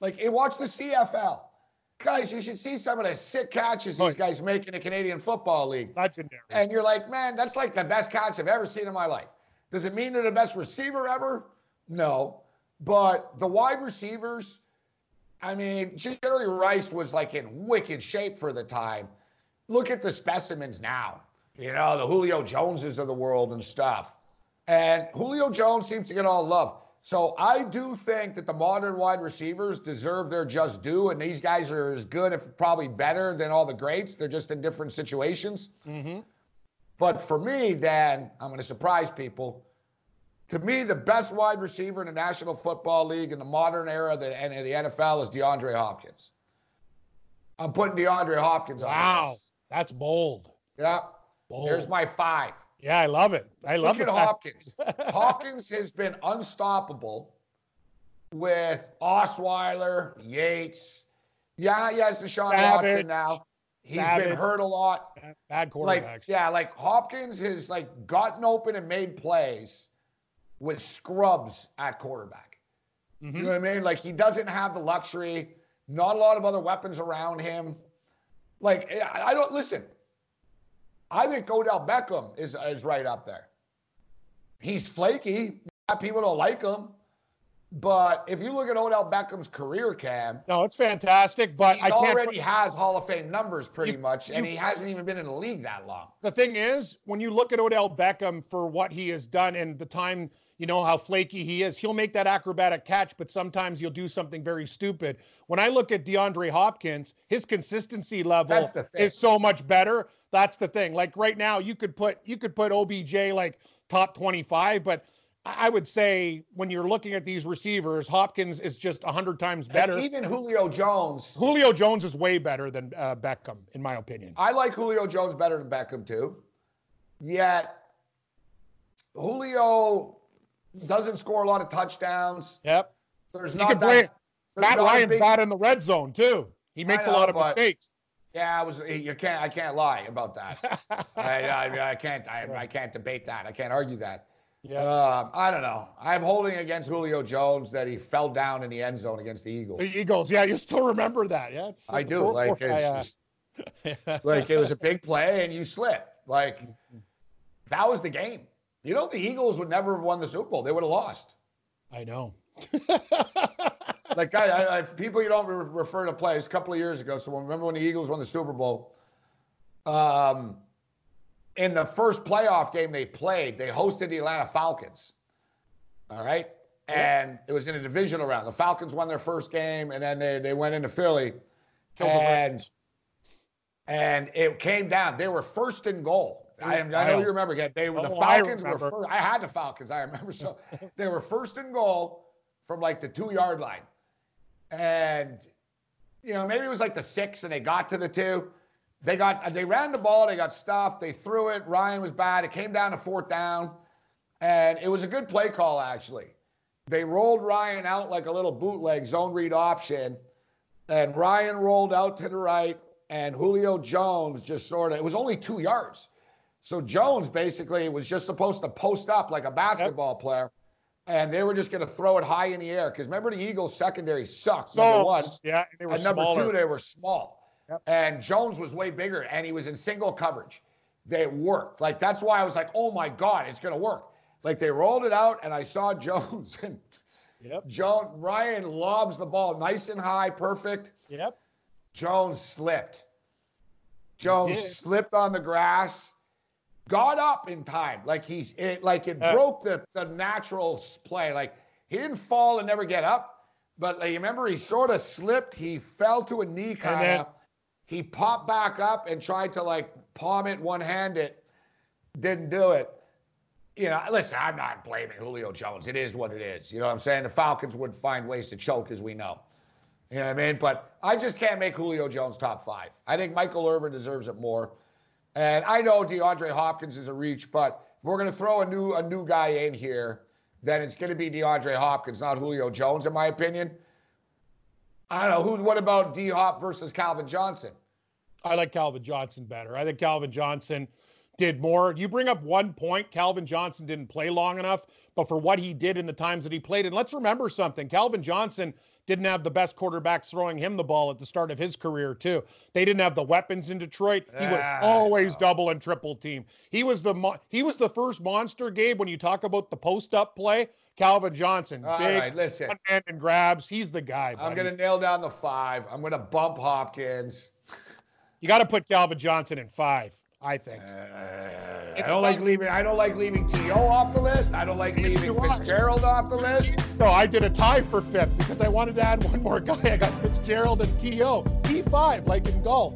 Like you watch the CFL. Guys, you should see some of the sick catches these guys make in the Canadian Football League. Legendary. And you're like, man, that's like the best catch I've ever seen in my life. Does it mean they're the best receiver ever? No. But the wide receivers, I mean, Jerry Rice was like in wicked shape for the time. Look at the specimens now. You know, the Julio Joneses of the world and stuff. And Julio Jones seems to get all love. So I do think that the modern wide receivers deserve their just due, and these guys are as good, if probably better, than all the greats. They're just in different situations. Mm-hmm. But for me, then I'm going to surprise people. To me, the best wide receiver in the National Football League in the modern era the, and in the NFL is DeAndre Hopkins. I'm putting DeAndre Hopkins on. Wow, that's bold. Yeah. bold. There's my five. Yeah, I love it. I love Look it. at Hopkins. Hopkins has been unstoppable with Osweiler, Yates. Yeah, he has Deshaun Savage. Watson now. He's Savage. been hurt a lot. Bad quarterbacks. Like, yeah, like Hopkins has like gotten open and made plays with scrubs at quarterback. Mhm. You know what I mean? Like he doesn't have the luxury, not a lot of other weapons around him. Like I don't listen. I think Odell Beckham is is right up there. He's flaky. People don't like him. But if you look at Odell Beckham's career, Cam, No, it's fantastic, but he already has Hall of Fame numbers pretty You- much, and you- he hasn't even been in the league that long. the thing is, when you look at Odell Beckham for what he has done and the time, you know, how flaky he is, he'll make that acrobatic catch, but sometimes he'll do something very stupid. When I look at DeAndre Hopkins, his consistency level That's the thing. is so much better. That's the thing. Like right now, you could put you could put OBJ like top 25, but I would say when you're looking at these receivers, Hopkins is just 100 times And better. even Julio Jones. Julio Jones is way better than uh, Beckham, in my opinion. I like Julio Jones better than Beckham too. Yet Julio doesn't score a lot of touchdowns. Yep. There's You not that. there's Matt Ryan's big- bad in the red zone too. He makes a lot of mistakes. Yeah, I was. You can't. I can't lie about that. [laughs] I, I, I can't. I, I can't debate that. I can't argue that. yeah. Um, I don't know. I'm holding against Julio Jones that he fell down in the end zone against the Eagles. The Eagles. Yeah, you still remember that. Yeah. It's I do. four- Like four- it's just- like it was a big play and you slip. Like that was the game. You know, the Eagles would never have won the Super Bowl. They would have lost. I know. [laughs] Like I, I, people you don't re- refer to plays a couple of years ago. So remember when the Eagles won the Super Bowl? Um, in the first playoff game they played, they hosted the Atlanta Falcons. All right. And it was in a divisional round. The Falcons won their first game, and then they, they went into Philly. Killed and and it came down. They were first and goal. I, am. I know you remember. Again, they were the Oh, I Falcons were first. I had the Falcons. I remember. So [laughs] they were first and goal from like the two yard line, and you know maybe it was like the six, and they got to the two. They got uh, they ran the ball. They got stuffed. They threw it. Ryan was bad. It came down to fourth down, and it was a good play call actually. They rolled Ryan out like a little bootleg zone read option, and Ryan rolled out to the right, and Julio Jones just sort of, it was only two yards. So Jones basically was just supposed to post up like a basketball player, and they were just going to throw it high in the air. Because remember, the Eagles' secondary sucked, number one. yeah, they were And number smaller. two, they were small. Yep. And Jones was way bigger, and he was in single coverage. They worked. Like, that's why I was like, oh my God, it's going to work. Like, they rolled it out, and I saw [laughs] Jones, and Yep. Jones, Ryan lobs the ball nice and high, perfect. Yep. Jones slipped. Jones slipped on the grass, got up in time. Like he's it, like it Yeah. broke the, the natural play. Like he didn't fall and never get up, but like, you remember he sort of slipped. He fell to a knee kind of. He popped back up and tried to like palm it one handed. Didn't do it. You know, listen, I'm not blaming Julio Jones. It is what it is. You know what I'm saying? The Falcons would find ways to choke, as we know. You know what I mean? But I just can't make Julio Jones top five. I think Michael Irvin deserves it more. And I know DeAndre Hopkins is a reach, but if we're going to throw a new a new guy in here, then it's going to be DeAndre Hopkins, not Julio Jones, in my opinion. I don't know who. What about D Hop versus Calvin Johnson? I like Calvin Johnson better. I think Calvin Johnson did more. You bring up one point. Calvin Johnson didn't play long enough, but for what he did in the times that he played, and let's remember something Calvin Johnson didn't have the best quarterbacks throwing him the ball at the start of his career, too. They didn't have the weapons in Detroit. He was ah, always double and triple team. He was the mo- he was the first monster, Gabe, when you talk about the post up play. Calvin Johnson, All big right, listen. one hand and grabs. He's the guy. I'm going to nail down the five. I'm going to bump Hopkins. You got to put Calvin Johnson in five, I think. Uh, I don't like leaving. I don't like leaving To off the list. I don't like leaving. Fitzgerald off the list. No, I did a tie for fifth because I wanted to add one more guy. I got Fitzgerald and T.O. T5, like in golf.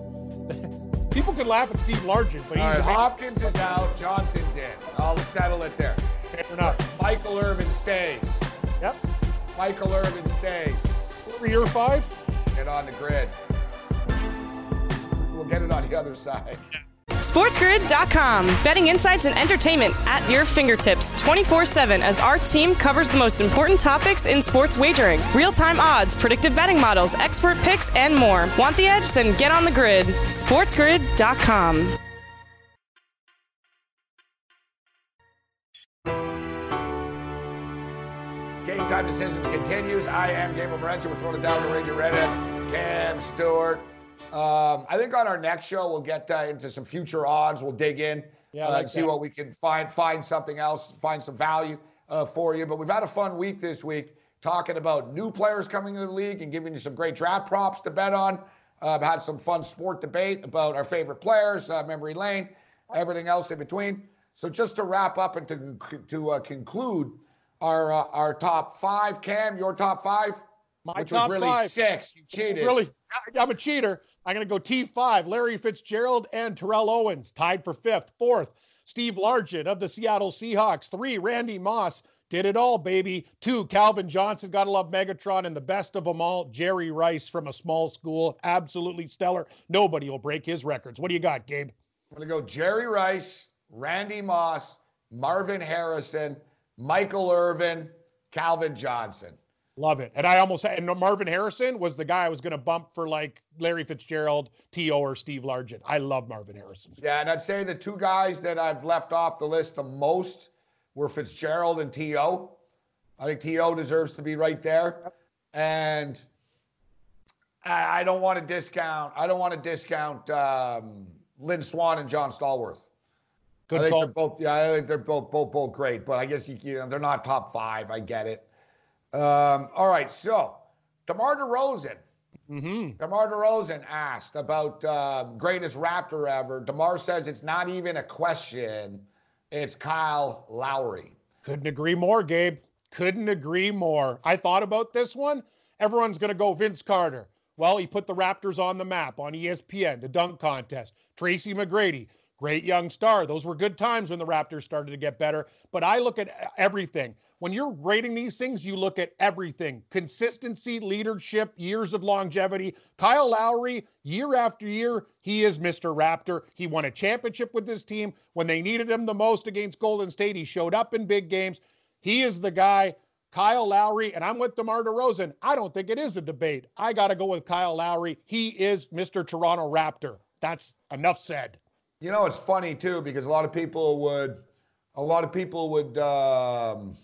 [laughs] People can laugh at Steve Largent, but he's right, Hopkins is out. Johnson's in. I'll settle it there. fair enough. Michael Irvin stays. Yep. Michael Irvin stays. Year five, Get on the grid. We'll get it on the other side. SportsGrid.com. Betting insights and entertainment at your fingertips 24 7 as our team covers the most important topics in sports wagering real time odds, predictive betting models, expert picks, and more. Want the edge? Then get on the grid. SportsGrid.com. Game time decisions continues. I am Gabriel Morency. Throwing it down Ranger Redhead, Cam Stewart. Um, I think on our next show we'll get uh, into some future odds. We'll dig in Yeah, uh, like and see that. what we can find. Find something else. Find some value uh, for you. But we've had a fun week this week talking about new players coming into the league and giving you some great draft props to bet on. Uh, I've had some fun sport debate about our favorite players, uh, memory lane, everything else in between. So just to wrap up and to to uh, conclude our uh, our top five, Cam, your top five, my which top was really five. six. You cheated. Really, I'm a cheater. I'm going to go T5, Larry Fitzgerald and Terrell Owens, tied for fifth. Fourth, Steve Largent of the Seattle Seahawks. Three, Randy Moss. Did it all, baby. Two, Calvin Johnson. Gotta love Megatron. And the best of them all, Jerry Rice from a small school. Absolutely stellar. Nobody will break his records. What do you got, Gabe? I'm gonna go Jerry Rice, Randy Moss, Marvin Harrison, Michael Irvin, Calvin Johnson. Love it. And I almost had, and Marvin Harrison was the guy I was going to bump for like Larry Fitzgerald, T.O. or Steve Largent. I love Marvin Harrison. Yeah, and I'd say the two guys that I've left off the list the most were Fitzgerald and T.O. I think T.O. deserves to be right there. And I, I don't want to discount, I don't want to discount um, Lynn Swann and John Stallworth. I think call. they're both. Yeah, I think they're both both both great. But I guess you, you know they're not top five. I get it. Um, all right, so DeMar DeRozan. Mm-hmm. DeMar DeRozan asked about uh, greatest Raptor ever. DeMar says it's not even a question. It's Kyle Lowry. Couldn't agree more, Gabe. Couldn't agree more. I thought about this one. Everyone's going to go Vince Carter. Well, he put the Raptors on the map on ESPN, the dunk contest. Tracy McGrady, great young star. Those were good times when the Raptors started to get better. But I look at everything. When you're rating these things, you look at everything consistency, leadership, years of longevity. Kyle Lowry, year after year, he is Mr. Raptor. He won a championship with this team. When they needed him the most against Golden State, he showed up in big games. He is the guy. Kyle Lowry, and I'm with DeMar DeRozan. I don't think it is a debate. I got to go with Kyle Lowry. He is Mr. Toronto Raptor. That's enough said. You know, it's funny too because a lot of people would, a lot of people would, um,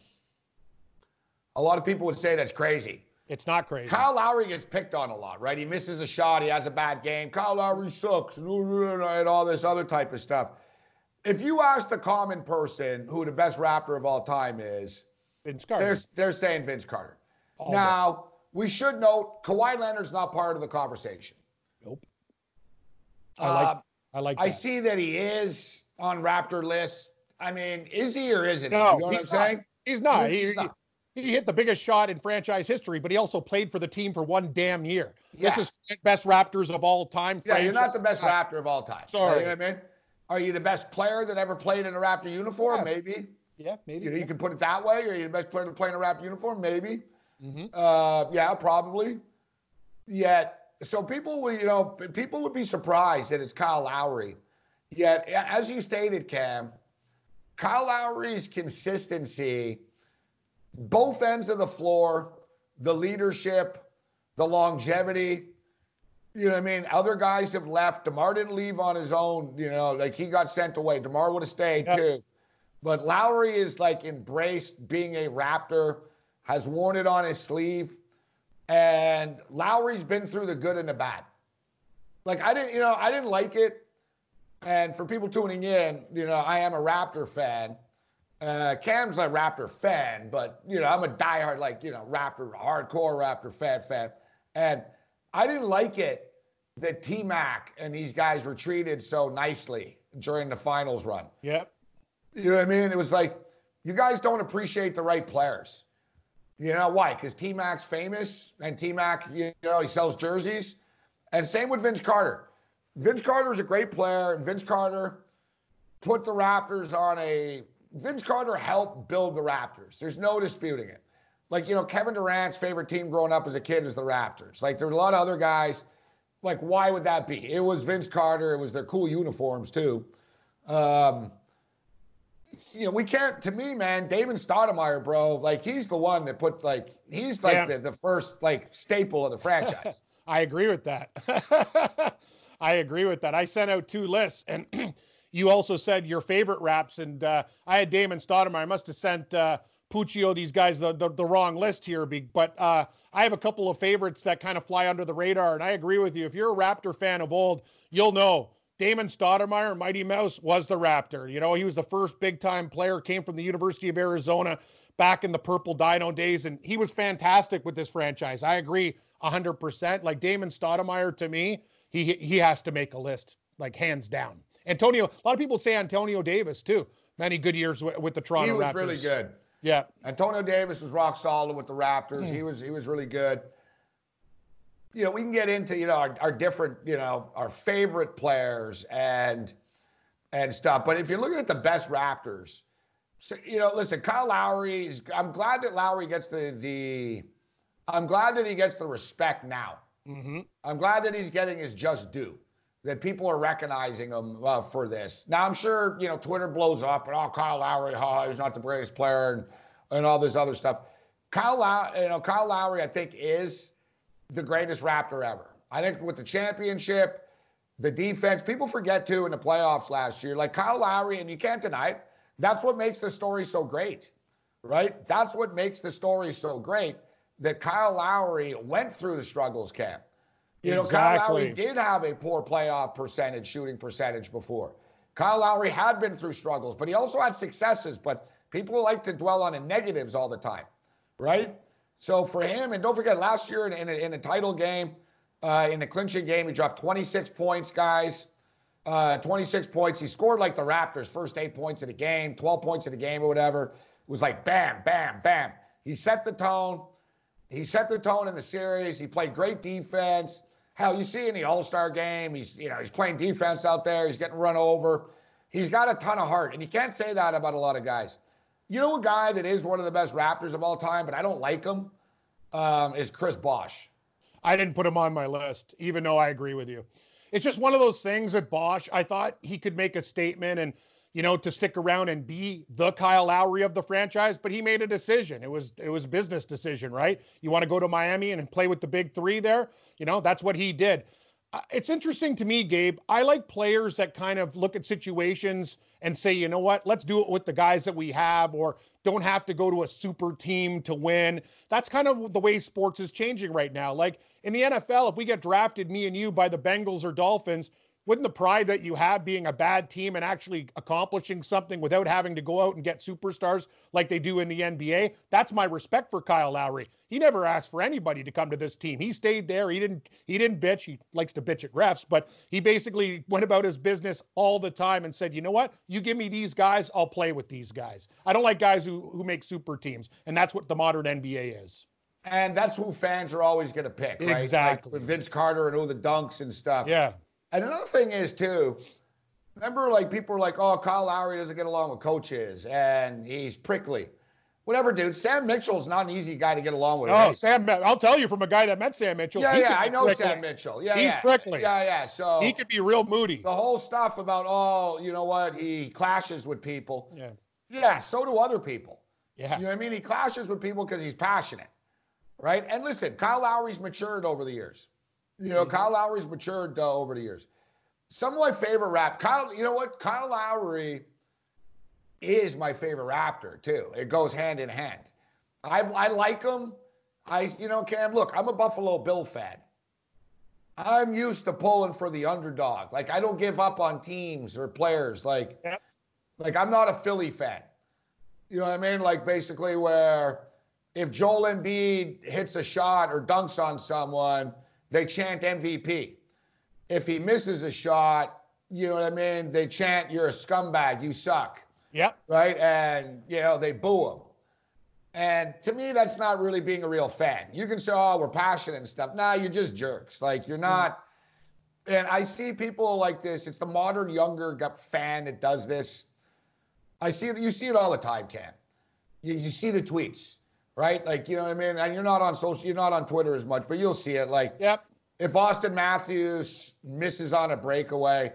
a lot of people would say that's crazy. It's not crazy. Kyle Lowry gets picked on a lot, right? He misses a shot, he has a bad game. Kyle Lowry sucks, and all this other type of stuff. If you ask the common person who the best Raptor of all time is, Vince Carter. they're, they're saying Vince Carter. All now, we should note Kawhi Leonard's not part of the conversation. Nope. I like. Um, I like. I see that he is on Raptor list. I mean, is he or isn't he? No, you know what I'm he's not. saying? He's not. He's He, not. he he hit the biggest shot in franchise history, but he also played for the team for one damn year. This is best Raptors of all time. Yeah, you're not the best Raptor of all time. Sorry. You know what I mean? Are you the best player that ever played in a Raptor uniform? Maybe. Yeah, maybe. You, know, you can put it that way. Are you the best player to play in a Raptor uniform? Maybe. Mhm. Uh, yeah, probably. Yet, so people will, you know, people would be surprised that it's Kyle Lowry. Yet, as you stated, Cam, Kyle Lowry's consistency, both ends of the floor, the leadership, the longevity, You know what I mean? Other guys have left. DeMar didn't leave on his own. You know, like he got sent away. DeMar would have stayed too. But Lowry is like embraced being a Raptor, has worn it on his sleeve. And Lowry's been through the good and the bad. Like I didn't, you know, I didn't like it. And for people tuning in, you know, I am a Raptor fan. Uh, Cam's a Raptor fan, but you know, I'm a diehard, like you know, Raptor, hardcore Raptor fan fan. And I didn't like it that T Mac and these guys were treated so nicely during the finals run. Yep. You know what I mean? It was like you guys don't appreciate the right players. You know why? Because T Mac's famous and T Mac, you know, he sells jerseys. And same with Vince Carter. Vince Carter is a great player, and Vince Carter put the Raptors on a. Vince Carter helped build the Raptors. There's no disputing it. Like, you know, Kevin Durant's favorite team growing up as a kid is the Raptors. Like, there were a lot of other guys. Like, why would that be? It was Vince Carter. It was their cool uniforms, too. Um, you know, we can't. To me, man, Damon Stoudemire, bro, like he's the one that put like he's like yeah. the, the first like staple of the franchise. [laughs] I agree with that. [laughs] I agree with that. I sent out two lists, and [clears throat] you also said your favorite raps, and uh, I had Damon Stoudemire. I must have sent uh, Puccio these guys the, the, the wrong list here, but uh, I have a couple of favorites that kind of fly under the radar, and I agree with you. If you're a Raptor fan of old, you'll know Damon Stoudemire, Mighty Mouse, was the Raptor. You know, he was the first big time player, came from the University of Arizona back in the Purple Dino days, and he was fantastic with this franchise. I agree 100%. Like Damon Stoudemire, to me, he he has to make a list, like hands down. Antonio, a lot of people say Antonio Davis too. Many good years with, with the Toronto Raptors. He was Raptors. really good. Yeah. Antonio Davis was rock solid with the Raptors. Mm. He was he was really good you know, we can get into, you know, our, our different, you know, our favorite players and and stuff. But if you're looking at the best Raptors, so, you know, listen, Kyle Lowry is I'm glad that Lowry gets the the I'm glad that he gets the respect now. Mm-hmm. I'm glad that he's getting his just due. That people are recognizing him uh, for this. Now I'm sure you know Twitter blows up and oh Kyle Lowry, oh, he's not the greatest player and and all this other stuff. Kyle Lowry, you know Kyle Lowry, I think is the greatest Raptor ever. I think with the championship, the defense, people forget too in the playoffs last year, like Kyle Lowry, and you can't deny it. That's what makes the story so great, right? That's what makes the story so great that Kyle Lowry went through the struggles camp. You exactly. know, Kyle Lowry did have a poor playoff percentage, shooting percentage before. Kyle Lowry had been through struggles, but he also had successes. But people like to dwell on the negatives all the time, right? So for him, and don't forget, last year in, in, a, in a title game, uh, in the clinching game, he dropped 26 points, guys. Uh, 26 points. He scored like the Raptors, first eight points of the game, 12 points of the game or whatever. It was like bam, bam, bam. He set the tone. He set the tone in the series. He played great defense. Hell, you see in the All Star game, he's you know he's playing defense out there. He's getting run over. He's got a ton of heart, and you can't say that about a lot of guys. You know, a guy that is one of the best Raptors of all time, but I don't like him, um, is Chris Bosh. I didn't put him on my list, even though I agree with you. It's just one of those things that Bosh, I thought he could make a statement and, you know, to stick around and be the Kyle Lowry of the franchise, but he made a decision. It was it was business decision, right? You want to go to Miami and play with the big three there? You know, that's what he did. Uh, it's interesting to me, Gabe. I like players that kind of look at situations and say, you know what, let's do it with the guys that we have, or don't have to go to a super team to win. That's kind of the way sports is changing right now. Like in the NFL, if we get drafted, me and you, by the Bengals or Dolphins, wouldn't the pride that you have being a bad team and actually accomplishing something without having to go out and get superstars like they do in the NBA? That's my respect for Kyle Lowry. He never asked for anybody to come to this team. He stayed there. He didn't he didn't bitch. He likes to bitch at refs, but he basically went about his business all the time and said, "You know what? You give me these guys, I'll play with these guys. I don't like guys who who make super teams." And that's what the modern NBA is. And that's who fans are always going to pick, right? Exactly. Like with Vince Carter and all the dunks and stuff. Yeah. And another thing is too, remember like people are like, oh, Kyle Lowry doesn't get along with coaches and he's prickly. Whatever, dude. Sam Mitchell's not an easy guy to get along with. Oh? Sam, I'll tell you from a guy that met Sam Mitchell. Yeah, yeah, I know prickly. Sam Mitchell. Yeah, he's yeah. prickly. Yeah, yeah. So he could be real moody. The whole stuff about oh, you know what, he clashes with people. Yeah. Yeah, so do other people. Yeah. You know what I mean? He clashes with people because he's passionate, right? And listen, Kyle Lowry's matured over the years. You know, Kyle Lowry's matured uh, over the years. Some of my favorite rap, Kyle. You know what? Kyle Lowry is my favorite Raptor too. It goes hand in hand. I I like him. I you know Cam. Look, I'm a Buffalo Bill fan. I'm used to pulling for the underdog. Like I don't give up on teams or players. Like, Yep. like I'm not a Philly fan. You know what I mean? Like basically where if Joel Embiid hits a shot or dunks on someone, they chant MVP. If he misses a shot, you know what I mean? They chant, "You're a scumbag. You suck." Yep. right? And you know they boo him. And to me, that's not really being a real fan. You can say, "Oh, we're passionate and stuff." Nah, you're just jerks. Like you're mm. not. And I see people like this. It's the modern younger fan that does this. I see it. You see it all the time, Cam. You, you see the tweets, right? Like you know what I mean. And you're not on social. You're not on Twitter as much, but you'll see it. Like Yep. if Auston Matthews misses on a breakaway,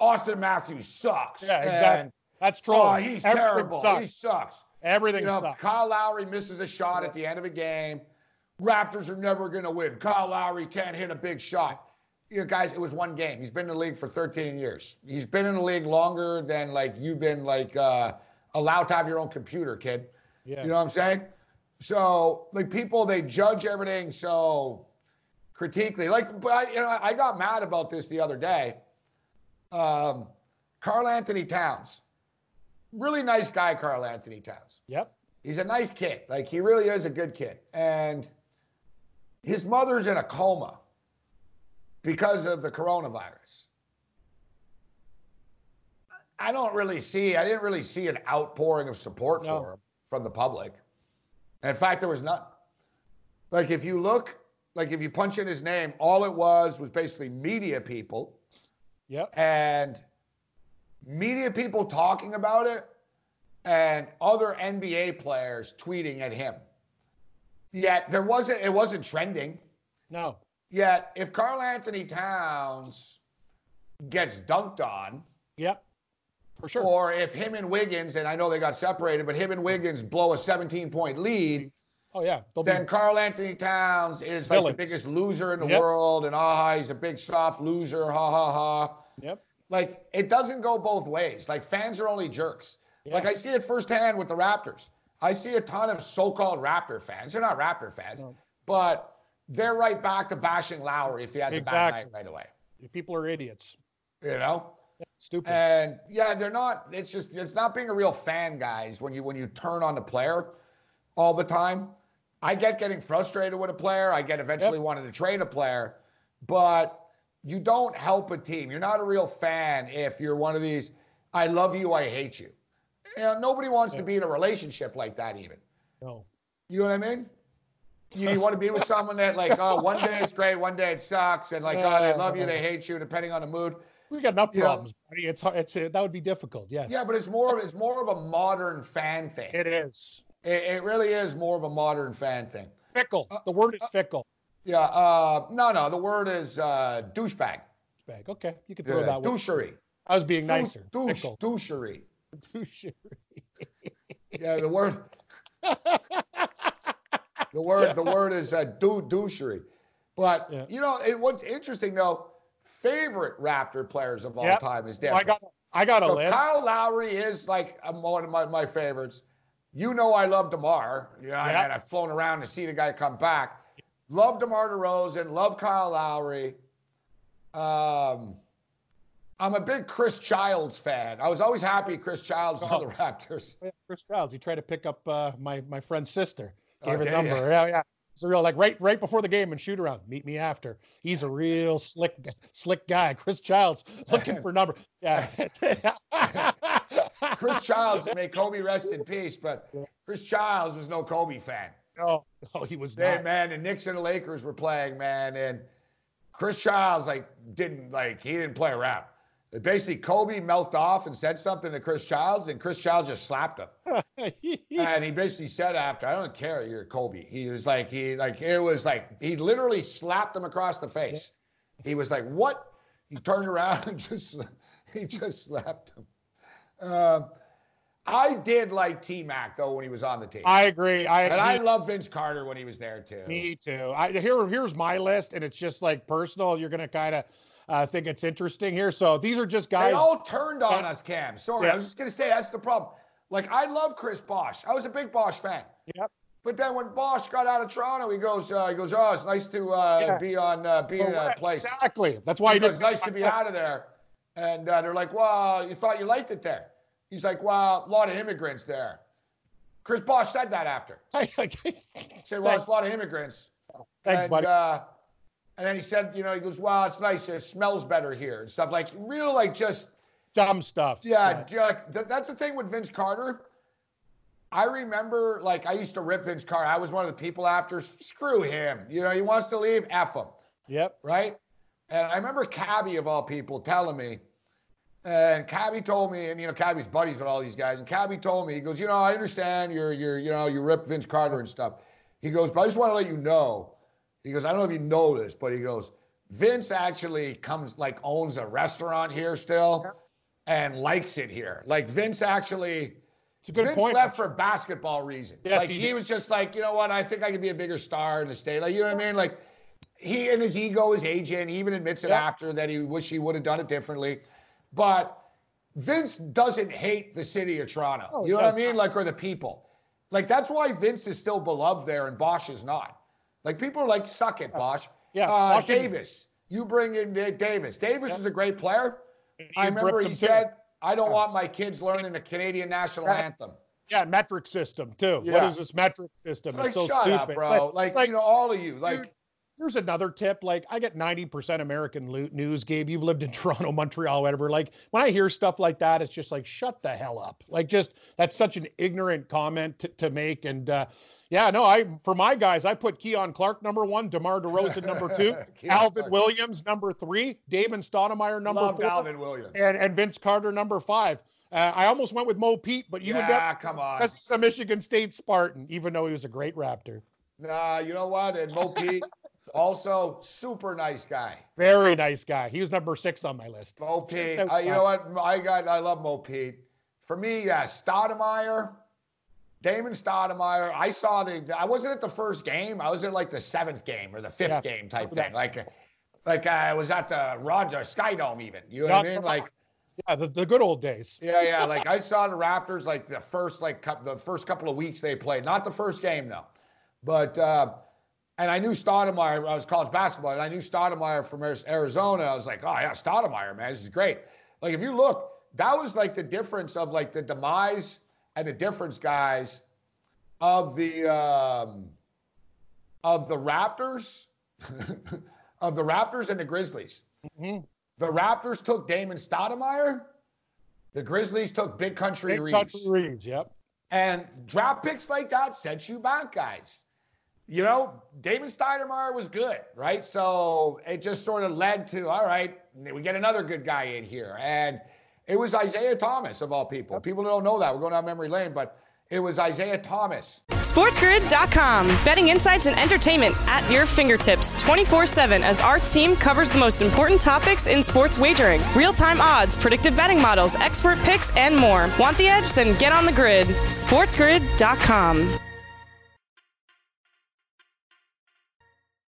Auston Matthews sucks. Yeah, And, exactly. That's true. Oh, he's Everything terrible. Sucks. He sucks. Everything You know, sucks. Kyle Lowry misses a shot at the end of a game. Raptors are never going to win. Kyle Lowry can't hit a big shot. You know, guys, it was one game. He's been in the league for 13 years. He's been in the league longer than like you've been like uh, allowed to have your own computer, kid. yeah. You know what I'm saying? So like people, they judge everything so critically. Like, but I, you know, I got mad about this the other day. Um, Karl-Anthony Towns, really nice guy, Karl-Anthony Towns. Yep. He's a nice kid. Like he really is a good kid. And his mother's in a coma because of the coronavirus. I don't really see, I didn't really see an outpouring of support No. for him from the public. In fact, there was none. Like if you look, like if you punch in his name, all it was was basically media people Yep. and media people talking about it and other NBA players tweeting at him. Yet there wasn't it wasn't trending. No. Yet if Carl Anthony Towns gets dunked on, Yep. For sure. or if him and Wiggins, and I know they got separated, but him and Wiggins blow a 17 point lead, oh yeah. They'll then Karl-Anthony Towns is like the biggest loser in the Yep. world, and ah, he's a big soft loser, ha ha ha. yep. like it doesn't go both ways. Like fans are only jerks. Like I see it firsthand with the Raptors. I see a ton of so-called Raptor fans. They're not Raptor fans, No. but they're right back to bashing Lowry if he has a bad night right away. People are idiots. You know? Stupid. And yeah, they're not. It's just it's not being a real fan, guys. When you when you turn on the player all the time, I get getting frustrated with a player. I get eventually wanting to trade a player, but you don't help a team. You're not a real fan if you're one of these. I love you. I hate you. You know, nobody wants to be in a relationship like that. Even no. you know what I mean? You, you want to be with someone that like, oh, one day it's great, one day it sucks, and like, oh, they love you, they hate you, depending on the mood. We got enough problems. buddy. It's hard. It's that would be difficult. Yes. Yeah, but it's more of it's more of a modern fan thing. It is It, it really is more of a modern fan thing. fickle. Uh, The word is fickle. Yeah. Uh, no, no. The word is uh, douchebag. Bag. Okay, you can throw Yeah, that douchery. I was being nicer. Douche, Fickle. douchery. Douchery. Yeah, the word. the word. The word is uh, dou- douchery. But Yeah. you know, it, what's interesting though, favorite Raptor players of all Yep. time is Well, I got. I got a So list. Kyle Lowry is like one of my, my favorites. You know I love DeMar. You know, Yeah. and I've flown around to see the guy come back. Love DeMar DeRozan. Love Kyle Lowry. Um, I'm a big Chris Childs fan. I was always happy Chris Childs on the [laughs] Raptors. Chris Childs. He tried to pick up uh, my my friend's sister. Gave Oh, her number. Yeah, yeah. It's a real like right right before the game and shoot around. Meet me after. He's a real slick slick guy. Chris Childs looking for number. Yeah. [laughs] Chris Childs, may Kobe rest in peace, but Chris Childs was no Kobe fan. Oh, oh, he was not. man, the Knicks and the Lakers were playing, man, and Chris Childs like didn't like he didn't play around. Basically, Kobe melted off and said something to Chris Childs, and Chris Childs just slapped him. [laughs] and he basically said after, "I don't care, you're Kobe." He was like, he like it was like he literally slapped him across the face. He was like, "What?" He turned around and [laughs] just he just slapped him. Um, I did like T Mac though when he was on the team. I agree. I and I love Vince Carter when he was there too. me too. I here here's my list, and it's just like personal. You're gonna kind of uh, think it's interesting here. So these are just guys. They all turned on us, Cam. Sorry, Yeah. I was just gonna say that's the problem. Like I love Chris Bosh. I was a big Bosh fan. Yep. But then when Bosh got out of Toronto, he goes, uh, he goes, oh, it's nice to uh, Yeah. be on, uh, be in a place. Exactly. That's why He he goes, nice to be [laughs] out of there. And uh, they're like, well, you thought you liked it there. He's like, well, a lot of immigrants there. Chris Bosh said that after. [laughs] He said, well, it's a lot of immigrants. Thanks, and, buddy. And then he said, you know, he goes, well, it's nice. It smells better here and stuff. Like, real, like, just, Dumb stuff. yeah, ju- th- that's the thing with Vince Carter. I remember, like, I used to rip Vince Carter. I was one of the people after, screw him. You know, he wants to leave, F him Yep. right? And I remember Cabbie of all people telling me, and Cabbie told me, and you know, Cabbie's buddies with all these guys, and Cabbie told me, he goes, you know, I understand you're you're you know, you rip Vince Carter and stuff. He goes, but I just want to let you know. He goes, I don't know if you know this, but he goes, Vince actually comes like owns a restaurant here still and likes it here. Like Vince actually It's a good Vince point. left for basketball reasons. Yes, like he he, was just like, you know what? I think I could be a bigger star in the state. Like, you know what I mean? Like, he and his ego, his agent, he even admits it Yeah. after that he wish he would have done it differently. But Vince doesn't hate the city of Toronto. Oh, you know what I mean? not. Like, or the people. Like, that's why Vince is still beloved there and Bosh is not. Like, people are like, suck it, Bosh. Yeah, Uh, Davis. You bring in Davis. Davis Yeah. is a great player. I remember he said, I don't Yeah. want my kids learning the Canadian national anthem. Yeah, metric system too. What Yeah. is this metric system? It's like, so shut stupid. up, It's bro. like- Like, it's like, you know, all of you. Like, here's another tip. Like, I get 90% American lo- news, Gabe. You've lived in [laughs] Toronto, Montreal, whatever. Like, when I hear stuff like that, it's just like, shut the hell up. Like, just that's such an ignorant comment to, to make. And uh, yeah, no, I for my guys, I put Keon Clark number one, DeMar DeRozan number two, [laughs] Alvin Clark. Williams number three, David Stoudemire number loved four, Alvin Williams. and, and Vince Carter number five. Uh, I almost went with Mo Pete, but you would yeah, never come on. because he's a Michigan State Spartan, even though he was a great Raptor. Nah, you know what? And Mo Pete, [laughs] also super nice guy. Very nice guy. He was number six on my list. Mo Pete. Uh, you know what? I got. I love Mo Pete. For me, yeah, Stoudemire, Damon Stoudemire. I saw the. I wasn't at the first game. I was at like the seventh game or the fifth Yeah, game type thing. Like, like I was at the Roger Sky Dome even. You know what I mean? Like. Yeah, the, the good old days. Yeah, yeah. Like I saw the Raptors like the first like cou- the first couple of weeks they played. Not the first game though, but uh, and I knew Stoudemire. I was college basketball, and I knew Stoudemire from Arizona. I was like, oh yeah, Stoudemire, man, this is great. Like if you look, that was like the difference of like the demise and the difference, guys, of the um, of the Raptors, [laughs] of the Raptors and the Grizzlies. Mhm. The Raptors took Damon Stoudemire. The Grizzlies took Big Country Big Reeves. Country Reeves, yep. And draft picks like that set you back, guys. You know, Damon Stoudemire was good, right? So it just sort of led to, all right, we get another good guy in here. And it was Isiah Thomas, of all people. People don't know that. We're going down memory lane, but it was Isiah Thomas. SportsGrid.com. Betting insights and entertainment at your fingertips 24 7 as our team covers the most important topics in sports wagering real time odds, predictive betting models, expert picks, and more. Want the edge? Then get on the grid. SportsGrid.com.